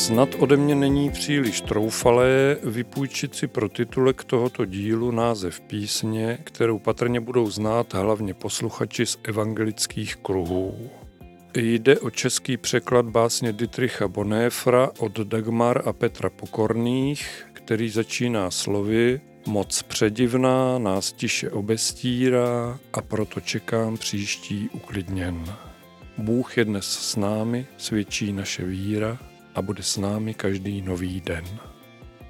Snad ode mě není příliš troufalé vypůjčit si pro titulek tohoto dílu název písně, kterou patrně budou znát hlavně posluchači z evangelických kruhů. Jde o český překlad básně Dietricha Bonéfra od Dagmar a Petra Pokorných, který začíná slovy Moc předivná nás tiše obestírá a proto čekám příští uklidněn. Bůh je dnes s námi, svědčí naše víra a bude s námi každý nový den.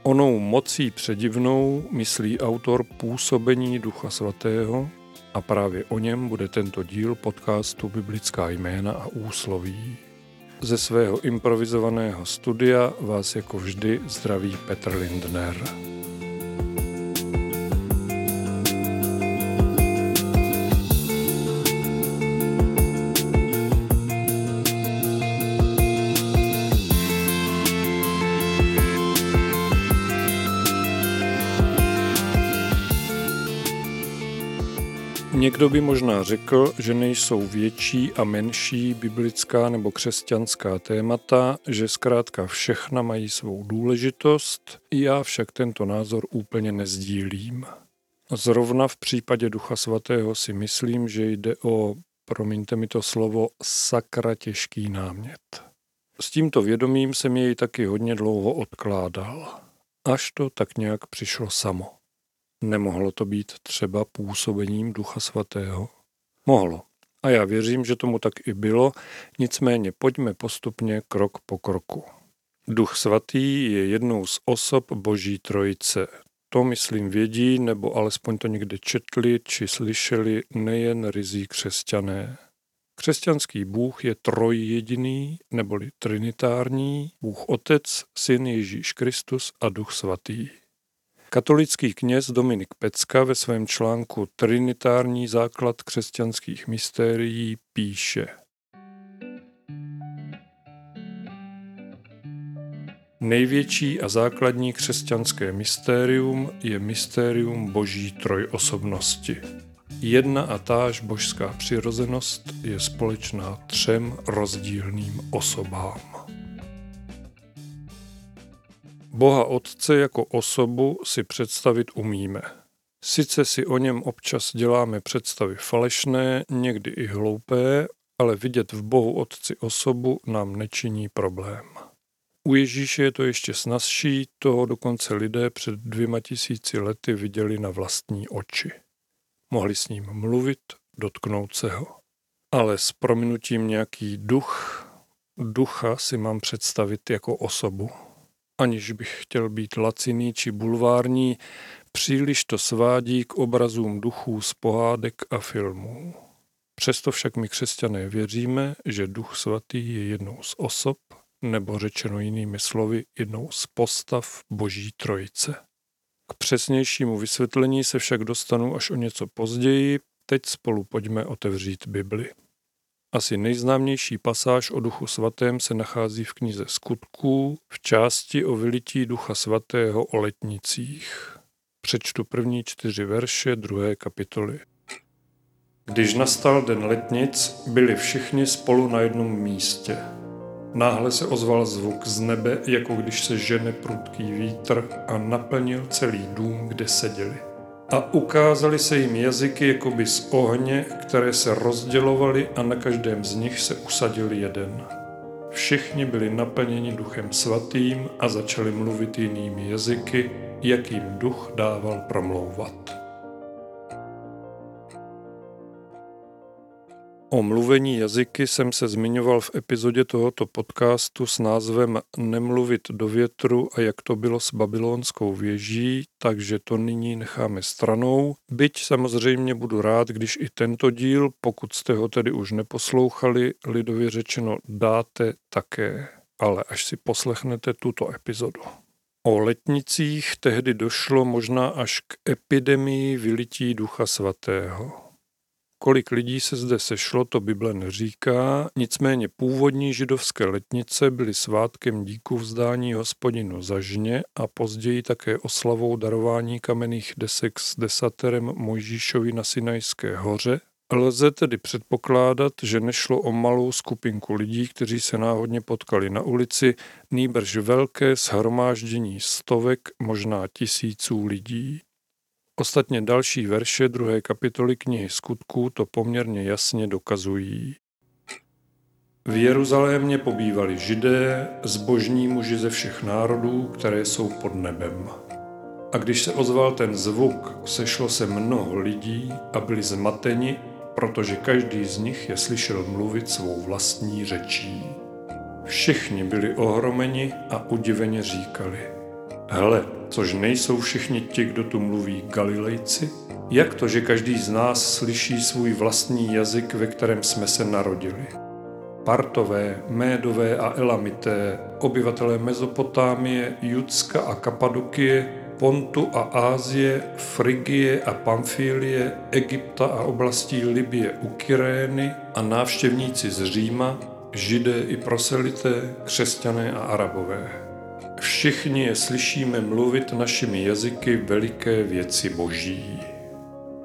Onou mocí předivnou myslí autor působení Ducha Svatého a právě o něm bude tento díl podcastu Biblická jména a úsloví. Ze svého improvizovaného studia vás jako vždy zdraví Petr Lindner. Někdo by možná řekl, že nejsou větší a menší biblická nebo křesťanská témata, že zkrátka všechna mají svou důležitost, já však tento názor úplně nezdílím. Zrovna v případě Ducha Svatého si myslím, že jde o, promiňte mi to slovo, sakra těžký námět. S tímto vědomím jsem jej taky hodně dlouho odkládal, až to tak nějak přišlo samo. Nemohlo to být třeba působením Ducha Svatého? Mohlo. A já věřím, že tomu tak i bylo, nicméně pojďme postupně krok po kroku. Duch Svatý je jednou z osob Boží trojice. To, myslím, vědí, nebo alespoň to někde četli či slyšeli nejen rizí křesťané. Křesťanský Bůh je trojjediný, neboli trinitární, Bůh Otec, Syn Ježíš Kristus a Duch Svatý. Katolický kněz Dominik Pecka ve svém článku Trinitární základ křesťanských mystérií píše Největší a základní křesťanské mystérium je mystérium boží trojosobnosti. Jedna a táž božská přirozenost je společná třem rozdílným osobám. Boha Otce jako osobu si představit umíme. Sice si o něm občas děláme představy falešné, někdy i hloupé, ale vidět v Bohu Otci osobu nám nečiní problém. U Ježíše je to ještě snazší, toho dokonce lidé před dvěma tisíci lety viděli na vlastní oči. Mohli s ním mluvit, dotknout se ho. Ale s prominutím nějaký duch, ducha si mám představit jako osobu, aniž bych chtěl být laciný či bulvární, příliš to svádí k obrazům duchů z pohádek a filmů. Přesto však my křesťané věříme, že Duch Svatý je jednou z osob, nebo řečeno jinými slovy, jednou z postav Boží Trojice. K přesnějšímu vysvětlení se však dostanu až o něco později, teď spolu pojďme otevřít Bibli. Asi nejznámější pasáž o Duchu Svatém se nachází v knize Skutků v části o vylití Ducha Svatého o letnicích. Přečtu první čtyři verše druhé kapitoly. Když nastal den letnic, byli všichni spolu na jednom místě. Náhle se ozval zvuk z nebe, jako když se žene prudký vítr a naplnil celý dům, kde seděli a ukázali se jim jazyky jakoby z ohně, které se rozdělovaly a na každém z nich se usadil jeden. Všichni byli naplněni duchem svatým a začali mluvit jinými jazyky, jakým duch dával promlouvat. O mluvení jazyky jsem se zmiňoval v epizodě tohoto podcastu s názvem Nemluvit do větru a jak to bylo s babylonskou věží, takže to nyní necháme stranou. Byť samozřejmě budu rád, když i tento díl, pokud jste ho tedy už neposlouchali, lidově řečeno dáte také, ale až si poslechnete tuto epizodu. O letnicích tehdy došlo možná až k epidemii vylití Ducha Svatého. Kolik lidí se zde sešlo, to Bible neříká, nicméně původní židovské letnice byly svátkem díku vzdání hospodinu za žně a později také oslavou darování kamenných desek s desaterem Mojžíšovi na Sinajské hoře, Lze tedy předpokládat, že nešlo o malou skupinku lidí, kteří se náhodně potkali na ulici, nýbrž velké shromáždění stovek, možná tisíců lidí. Ostatně další verše druhé kapitoly knihy skutků to poměrně jasně dokazují. V Jeruzalémě pobývali židé, zbožní muži ze všech národů, které jsou pod nebem. A když se ozval ten zvuk, sešlo se mnoho lidí a byli zmateni, protože každý z nich je slyšel mluvit svou vlastní řečí. Všichni byli ohromeni a udiveně říkali, hele, což nejsou všichni ti, kdo tu mluví Galilejci? Jak to, že každý z nás slyší svůj vlastní jazyk, ve kterém jsme se narodili? Partové, Médové a Elamité, obyvatelé Mezopotámie, Judska a Kapadokie, Pontu a Ázie, Frigie a Pamfílie, Egypta a oblastí Libie u Kyrény a návštěvníci z Říma, židé i proselité, křesťané a arabové. Všichni je slyšíme mluvit našimi jazyky veliké věci boží.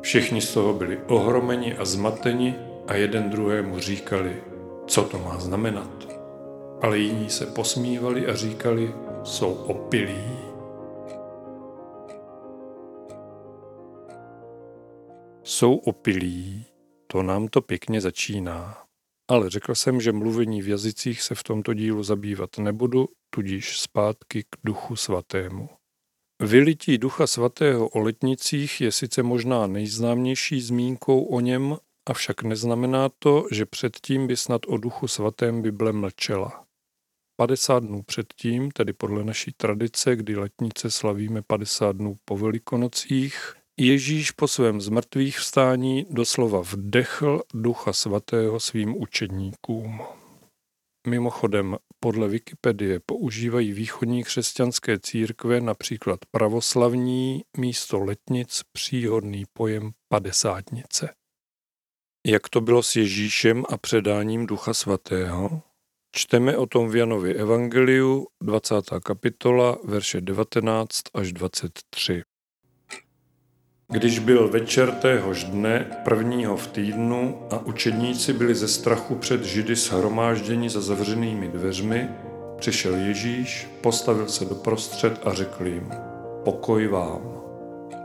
Všichni z toho byli ohromeni a zmateni a jeden druhému říkali, co to má znamenat. Ale jiní se posmívali a říkali, jsou opilí. Jsou opilí, to nám to pěkně začíná. Ale řekl jsem, že mluvení v jazycích se v tomto dílu zabývat nebudu, tudíž zpátky k duchu svatému. Vylití ducha svatého o letnicích je sice možná nejznámější zmínkou o něm, avšak neznamená to, že předtím by snad o duchu svatém Bible mlčela. 50 dnů předtím, tedy podle naší tradice, kdy letnice slavíme 50 dnů po velikonocích, Ježíš po svém zmrtvých vstání doslova vdechl ducha svatého svým učedníkům. Mimochodem, podle Wikipedie používají východní křesťanské církve například pravoslavní místo letnic příhodný pojem padesátnice. Jak to bylo s Ježíšem a předáním Ducha Svatého? Čteme o tom v Janově Evangeliu, 20. kapitola, verše 19 až 23. Když byl večer téhož dne, prvního v týdnu, a učedníci byli ze strachu před Židy shromážděni za zavřenými dveřmi, přišel Ježíš, postavil se doprostřed a řekl jim, pokoj vám.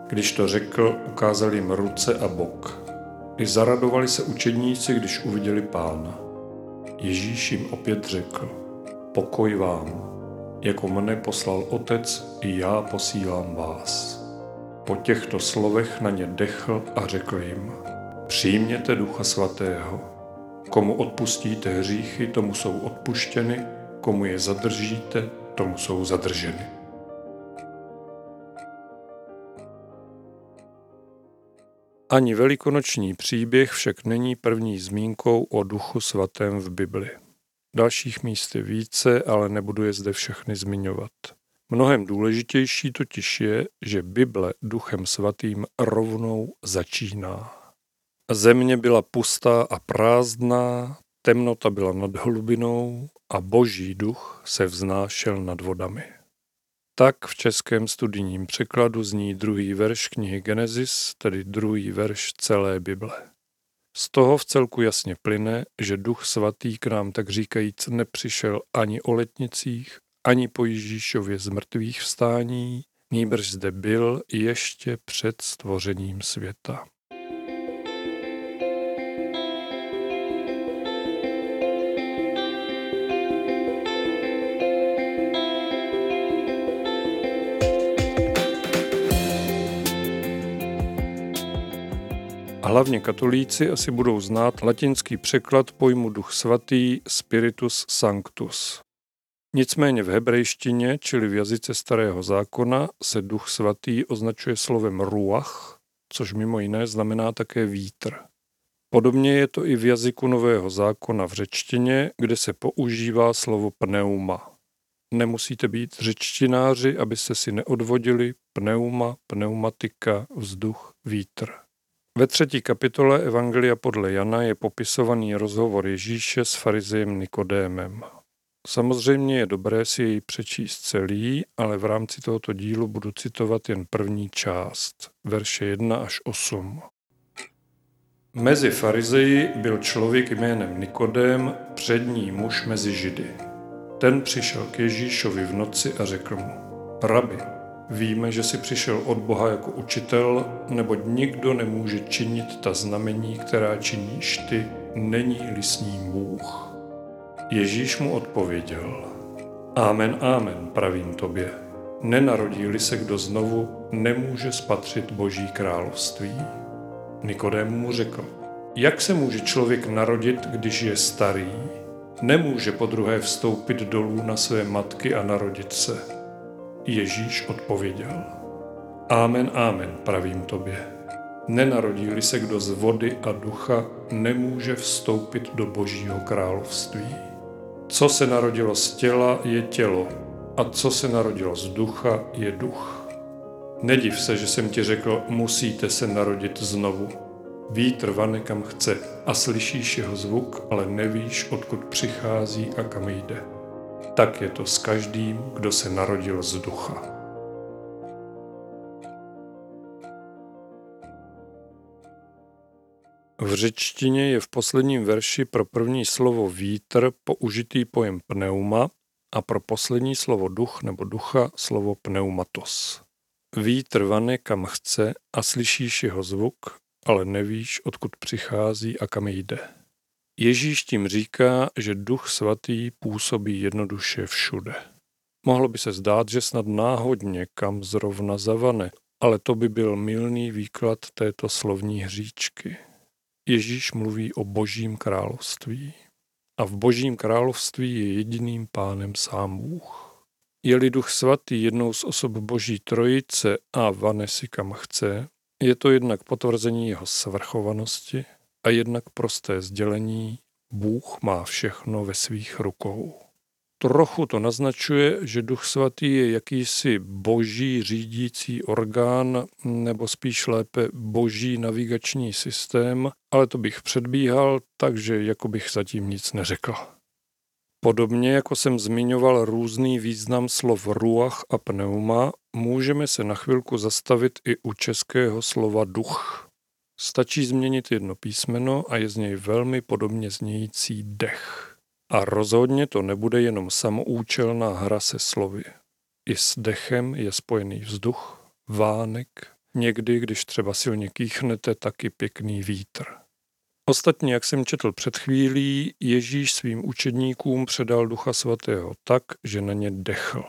Když to řekl, ukázal jim ruce a bok. I zaradovali se učedníci, když uviděli pána. Ježíš jim opět řekl, pokoj vám. Jako mne poslal otec, i já posílám vás. Po těchto slovech na ně dechl a řekl jim, přijměte ducha svatého. Komu odpustíte hříchy, tomu jsou odpuštěny, komu je zadržíte, tomu jsou zadrženy. Ani velikonoční příběh však není první zmínkou o duchu svatém v Bibli. Dalších míst je více, ale nebudu je zde všechny zmiňovat. Mnohem důležitější totiž je, že Bible duchem svatým rovnou začíná. Země byla pustá a prázdná, temnota byla nad hlubinou a boží duch se vznášel nad vodami. Tak v českém studijním překladu zní druhý verš knihy Genesis, tedy druhý verš celé Bible. Z toho v celku jasně plyne, že duch svatý k nám tak říkajíc nepřišel ani o letnicích, ani po Ježíšově zmrtvých vstání, nýbrž zde byl ještě před stvořením světa. Hlavně katolíci asi budou znát latinský překlad pojmu Duch Svatý Spiritus Sanctus. Nicméně v hebrejštině, čili v jazyce starého zákona, se duch svatý označuje slovem ruach, což mimo jiné znamená také vítr. Podobně je to i v jazyku nového zákona v řečtině, kde se používá slovo pneuma. Nemusíte být řečtináři, abyste si neodvodili pneuma, pneumatika, vzduch, vítr. Ve třetí kapitole Evangelia podle Jana je popisovaný rozhovor Ježíše s farizejem Nikodémem. Samozřejmě je dobré si jej přečíst celý, ale v rámci tohoto dílu budu citovat jen první část, verše 1 až 8. Mezi farizeji byl člověk jménem Nikodém, přední muž mezi Židy. Ten přišel k Ježíšovi v noci a řekl mu, Rabi, víme, že jsi přišel od Boha jako učitel, neboť nikdo nemůže činit ta znamení, která činíš ty, není-li s ním Bůh. Ježíš mu odpověděl, Amen, amen, pravím tobě. Nenarodí-li se kdo znovu, nemůže spatřit Boží království. Nikodém mu řekl, jak se může člověk narodit, když je starý? Nemůže po druhé vstoupit dolů na své matky a narodit se. Ježíš odpověděl, Amen, amen, pravím tobě. Nenarodí-li se kdo z vody a ducha, nemůže vstoupit do Božího království. Co se narodilo z těla, je tělo, a co se narodilo z ducha, je duch. Nediv se, že jsem ti řekl, musíte se narodit znovu. Vítr vane kam chce a slyšíš jeho zvuk, ale nevíš, odkud přichází a kam jde. Tak je to s každým, kdo se narodil z ducha. V řečtině je v posledním verši pro první slovo vítr použitý pojem pneuma a pro poslední slovo duch nebo ducha slovo pneumatos. Vítr vane kam chce a slyšíš jeho zvuk, ale nevíš, odkud přichází a kam jde. Ježíš tím říká, že duch svatý působí jednoduše všude. Mohlo by se zdát, že snad náhodně kam zrovna zavane, ale to by byl milný výklad této slovní hříčky. Ježíš mluví o božím království. A v božím království je jediným pánem sám Bůh. Je-li duch svatý jednou z osob boží trojice a vane si kam chce, je to jednak potvrzení jeho svrchovanosti a jednak prosté sdělení Bůh má všechno ve svých rukou. Trochu to naznačuje, že Duch Svatý je jakýsi boží řídící orgán, nebo spíš lépe boží navigační systém, ale to bych předbíhal, takže jako bych zatím nic neřekl. Podobně jako jsem zmiňoval různý význam slov ruach a pneuma, můžeme se na chvilku zastavit i u českého slova duch. Stačí změnit jedno písmeno a je z něj velmi podobně znějící dech. A rozhodně to nebude jenom samoučelná hra se slovy. I s dechem je spojený vzduch, vánek, někdy, když třeba silně kýchnete, taky pěkný vítr. Ostatně, jak jsem četl před chvílí, Ježíš svým učedníkům předal Ducha Svatého tak, že na ně dechl.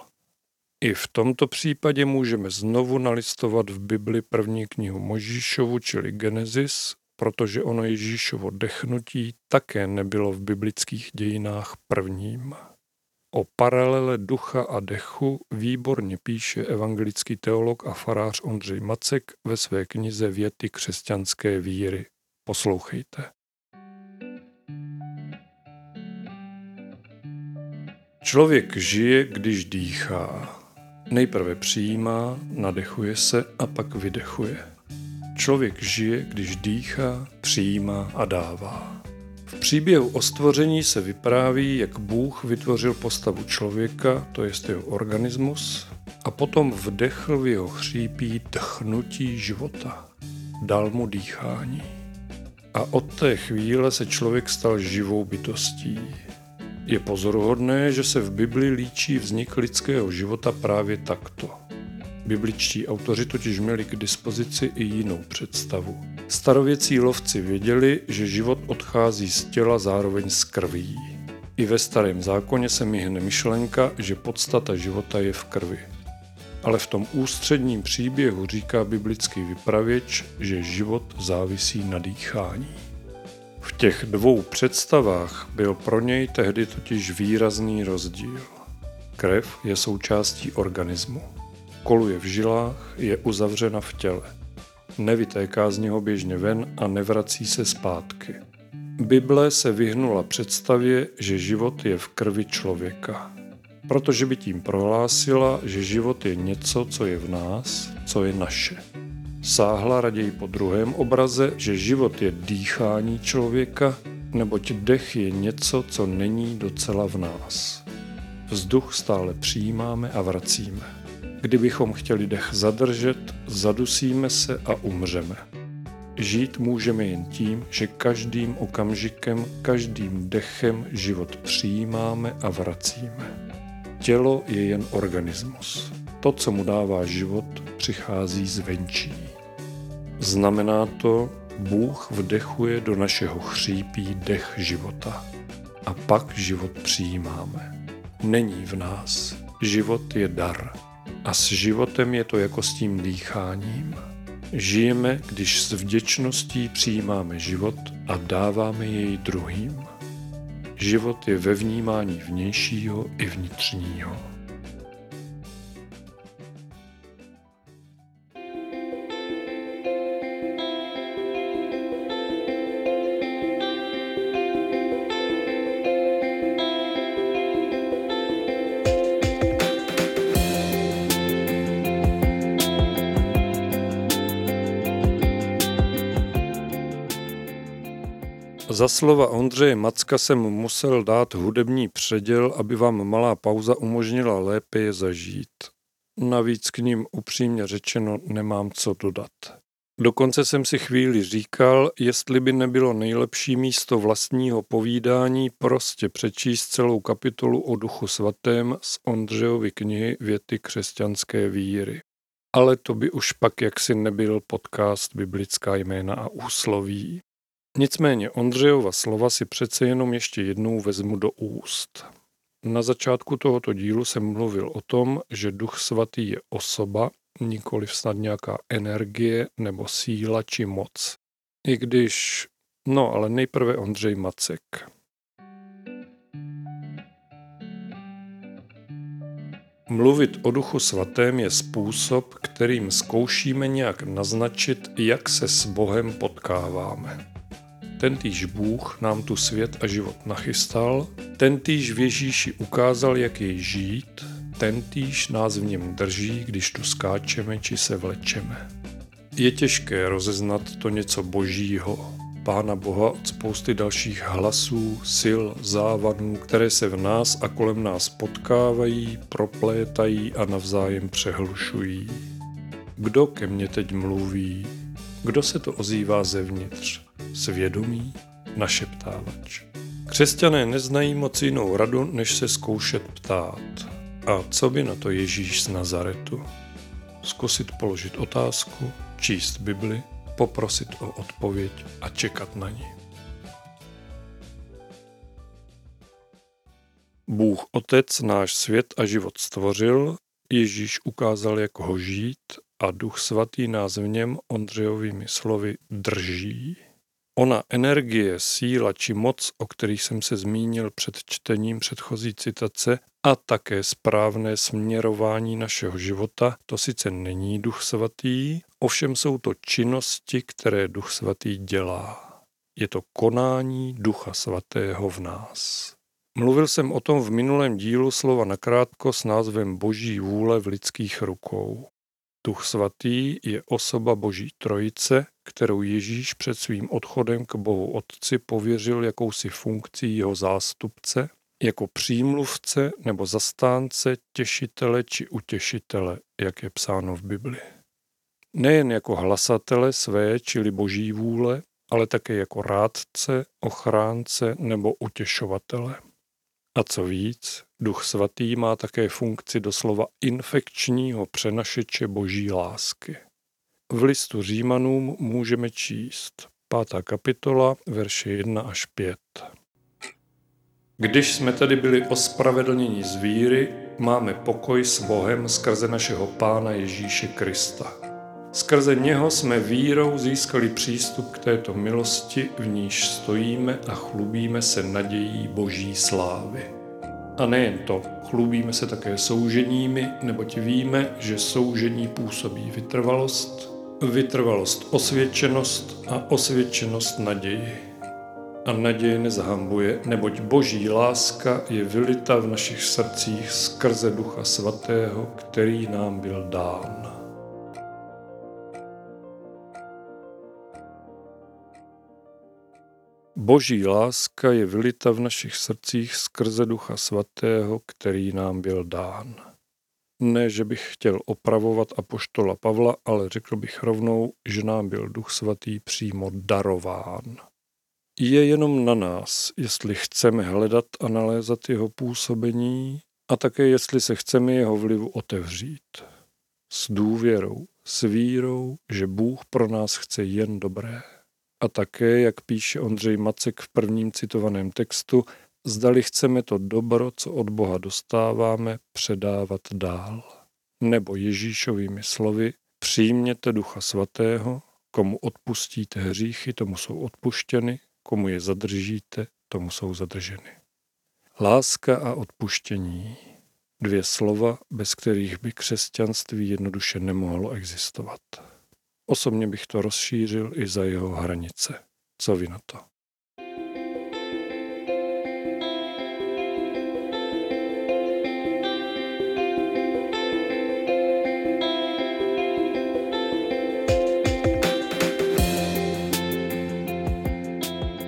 I v tomto případě můžeme znovu nalistovat v Bibli první knihu Možíšovu, čili Genesis, protože ono Ježíšovo dechnutí také nebylo v biblických dějinách prvním. O paralele ducha a dechu výborně píše evangelický teolog a farář Ondřej Macek ve své knize Věty křesťanské víry. Poslouchejte. Člověk žije, když dýchá. Nejprve přijímá, nadechuje se a pak vydechuje. Člověk žije, když dýchá, přijímá a dává. V příběhu o stvoření se vypráví, jak Bůh vytvořil postavu člověka, to je jeho organismus, a potom vdechl v jeho chřípí tchnutí života. Dal mu dýchání. A od té chvíle se člověk stal živou bytostí. Je pozoruhodné, že se v Bibli líčí vznik lidského života právě takto – Bibličtí autoři totiž měli k dispozici i jinou představu. Starověcí lovci věděli, že život odchází z těla zároveň z krví. I ve starém zákoně se myhne myšlenka, že podstata života je v krvi. Ale v tom ústředním příběhu říká biblický vypravěč, že život závisí na dýchání. V těch dvou představách byl pro něj tehdy totiž výrazný rozdíl. Krev je součástí organismu koluje v žilách, je uzavřena v těle. Nevytéká z něho běžně ven a nevrací se zpátky. Bible se vyhnula představě, že život je v krvi člověka. Protože by tím prohlásila, že život je něco, co je v nás, co je naše. Sáhla raději po druhém obraze, že život je dýchání člověka, neboť dech je něco, co není docela v nás. Vzduch stále přijímáme a vracíme. Kdybychom chtěli dech zadržet, zadusíme se a umřeme. Žít můžeme jen tím, že každým okamžikem, každým dechem život přijímáme a vracíme. Tělo je jen organismus. To, co mu dává život, přichází zvenčí. Znamená to, Bůh vdechuje do našeho chřípí dech života. A pak život přijímáme. Není v nás. Život je dar. A s životem je to jako s tím dýcháním. Žijeme, když s vděčností přijímáme život a dáváme jej druhým. Život je ve vnímání vnějšího i vnitřního. Za slova Ondřeje Macka jsem musel dát hudební předěl, aby vám malá pauza umožnila lépe je zažít. Navíc k ním upřímně řečeno nemám co dodat. Dokonce jsem si chvíli říkal, jestli by nebylo nejlepší místo vlastního povídání prostě přečíst celou kapitolu o duchu svatém z Ondřejovy knihy Věty křesťanské víry. Ale to by už pak jaksi nebyl podcast Biblická jména a úsloví. Nicméně Ondřejova slova si přece jenom ještě jednou vezmu do úst. Na začátku tohoto dílu jsem mluvil o tom, že Duch Svatý je osoba, nikoli snad nějaká energie nebo síla či moc. I když, no ale nejprve Ondřej Macek. Mluvit o Duchu Svatém je způsob, kterým zkoušíme nějak naznačit, jak se s Bohem potkáváme. Tentýž Bůh nám tu svět a život nachystal, tentýž v Ježíši ukázal, jak jej žít, tentýž nás v něm drží, když tu skáčeme či se vlečeme. Je těžké rozeznat to něco božího, Pána Boha od spousty dalších hlasů, sil, závanů, které se v nás a kolem nás potkávají, proplétají a navzájem přehlušují. Kdo ke mně teď mluví? Kdo se to ozývá zevnitř? Svědomí? Našeptávač. Křesťané neznají moc jinou radu, než se zkoušet ptát. A co by na to Ježíš z Nazaretu? Zkusit položit otázku, číst Bibli, poprosit o odpověď a čekat na ní. Bůh Otec náš svět a život stvořil, Ježíš ukázal, jak ho žít a Duch Svatý nás v něm Ondřejovými slovy drží. Ona energie, síla či moc, o kterých jsem se zmínil před čtením předchozí citace, a také správné směrování našeho života, to sice není Duch Svatý, ovšem jsou to činnosti, které Duch Svatý dělá. Je to konání Ducha Svatého v nás. Mluvil jsem o tom v minulém dílu slova nakrátko s názvem Boží vůle v lidských rukou. Duch svatý je osoba Boží trojice, kterou Ježíš před svým odchodem k Bohu Otci pověřil jakousi funkcí jeho zástupce, jako přímluvce nebo zastánce, těšitele či utěšitele, jak je psáno v Bibli. Nejen jako hlasatele své, čili boží vůle, ale také jako rádce, ochránce nebo utěšovatele. A co víc, Duch Svatý má také funkci doslova infekčního přenašeče boží lásky. V listu Římanům můžeme číst 5. kapitola, verše 1 až 5. Když jsme tedy byli ospravedlněni z víry, máme pokoj s Bohem skrze našeho Pána Ježíše Krista. Skrze něho jsme vírou získali přístup k této milosti, v níž stojíme a chlubíme se nadějí Boží slávy. A nejen to, chlubíme se také souženími, neboť víme, že soužení působí vytrvalost, vytrvalost osvědčenost a osvědčenost naději. A naděje nezahambuje, neboť boží láska je vylita v našich srdcích skrze Ducha Svatého, který nám byl dán. Boží láska je vylita v našich srdcích skrze Ducha Svatého, který nám byl dán. Ne, že bych chtěl opravovat apoštola Pavla, ale řekl bych rovnou, že nám byl Duch Svatý přímo darován. Je jenom na nás, jestli chceme hledat a nalézat jeho působení a také jestli se chceme jeho vlivu otevřít. S důvěrou, s vírou, že Bůh pro nás chce jen dobré. A také, jak píše Ondřej Macek v prvním citovaném textu, zdali chceme to dobro, co od Boha dostáváme, předávat dál. Nebo Ježíšovými slovy, přijměte Ducha Svatého, komu odpustíte hříchy, tomu jsou odpuštěny, komu je zadržíte, tomu jsou zadrženy. Láska a odpuštění. Dvě slova, bez kterých by křesťanství jednoduše nemohlo existovat. Osobně bych to rozšířil i za jeho hranice. Co vy na to?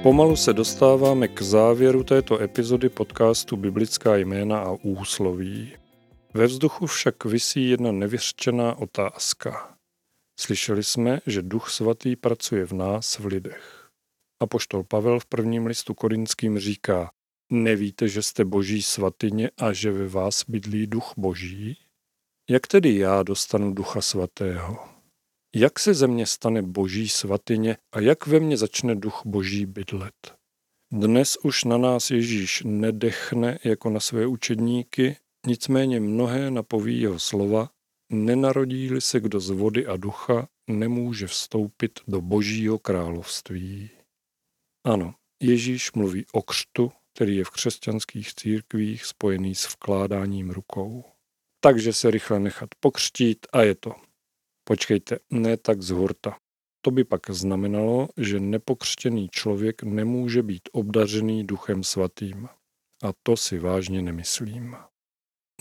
Pomalu se dostáváme k závěru této epizody podcastu Biblická jména a úsloví. Ve vzduchu však visí jedna nevyřčená otázka. Slyšeli jsme, že Duch Svatý pracuje v nás, v lidech. A poštol Pavel v prvním listu korinským říká, nevíte, že jste boží svatyně a že ve vás bydlí duch boží? Jak tedy já dostanu ducha svatého? Jak se ze mě stane boží svatyně a jak ve mně začne duch boží bydlet? Dnes už na nás Ježíš nedechne jako na své učedníky, nicméně mnohé napoví jeho slova, nenarodí-li se kdo z vody a ducha, nemůže vstoupit do božího království. Ano, Ježíš mluví o křtu, který je v křesťanských církvích spojený s vkládáním rukou. Takže se rychle nechat pokřtít a je to. Počkejte, ne tak z hurta. To by pak znamenalo, že nepokřtěný člověk nemůže být obdařený duchem svatým. A to si vážně nemyslím.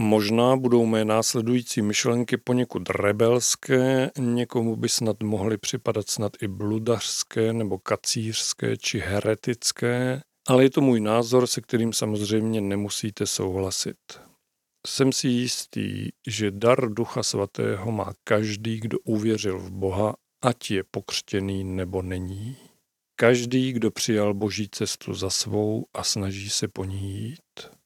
Možná budou mé následující myšlenky poněkud rebelské, někomu by snad mohly připadat snad i bludařské nebo kacířské či heretické, ale je to můj názor, se kterým samozřejmě nemusíte souhlasit. Jsem si jistý, že dar Ducha Svatého má každý, kdo uvěřil v Boha, ať je pokřtěný nebo není. Každý, kdo přijal Boží cestu za svou a snaží se po ní jít.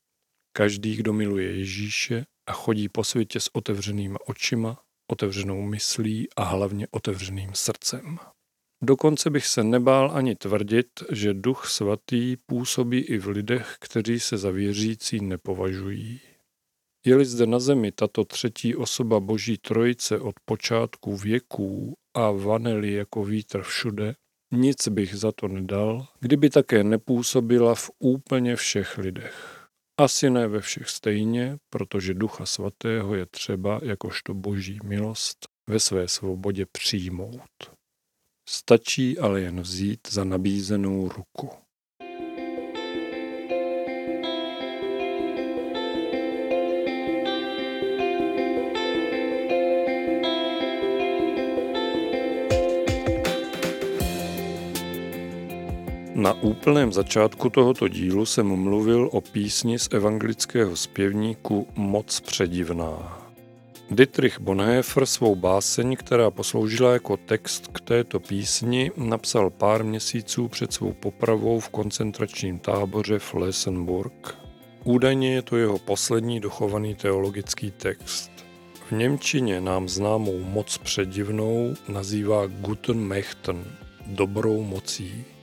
Každý, kdo miluje Ježíše a chodí po světě s otevřenýma očima, otevřenou myslí a hlavně otevřeným srdcem. Dokonce bych se nebál ani tvrdit, že Duch Svatý působí i v lidech, kteří se za věřící nepovažují. Je-li zde na zemi tato třetí osoba Boží trojice od počátku věků a vaneli jako vítr všude, nic bych za to nedal, kdyby také nepůsobila v úplně všech lidech. Asi ne ve všech stejně, protože Ducha Svatého je třeba, jakožto boží milost, ve své svobodě přijmout. Stačí ale jen vzít za nabízenou ruku. Na úplném začátku tohoto dílu jsem mluvil o písni z evangelického zpěvníku Moc předivná. Dietrich Bonhoeffer svou báseň, která posloužila jako text k této písni, napsal pár měsíců před svou popravou v koncentračním táboře Flessenburg. Údajně je to jeho poslední dochovaný teologický text. V Němčině nám známou moc předivnou nazývá Guten Mächten, dobrou mocí.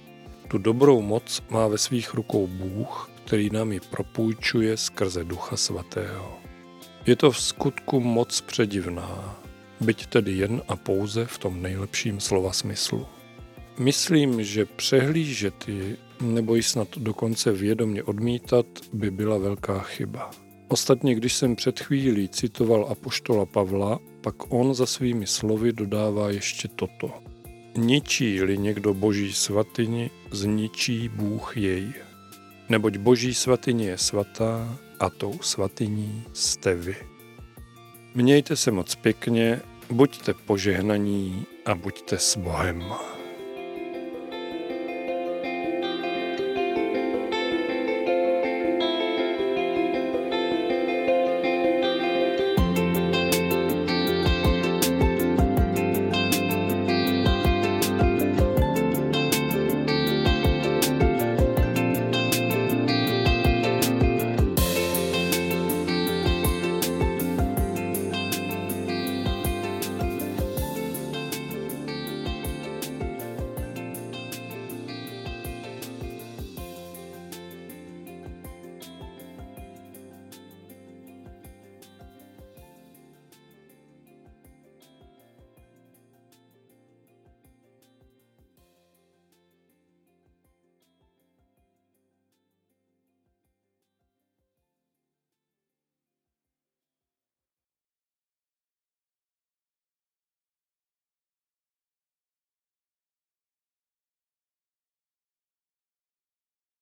Tu dobrou moc má ve svých rukou Bůh, který nám ji propůjčuje skrze Ducha Svatého. Je to v skutku moc předivná, byť tedy jen a pouze v tom nejlepším slova smyslu. Myslím, že přehlížet ji, nebo ji snad dokonce vědomně odmítat, by byla velká chyba. Ostatně, když jsem před chvílí citoval apoštola Pavla, pak on za svými slovy dodává ještě toto – Ničí-li někdo boží svatyni, zničí Bůh jej. Neboť boží svatyně je svatá a tou svatyní jste vy. Mějte se moc pěkně, buďte požehnaní a buďte s Bohem.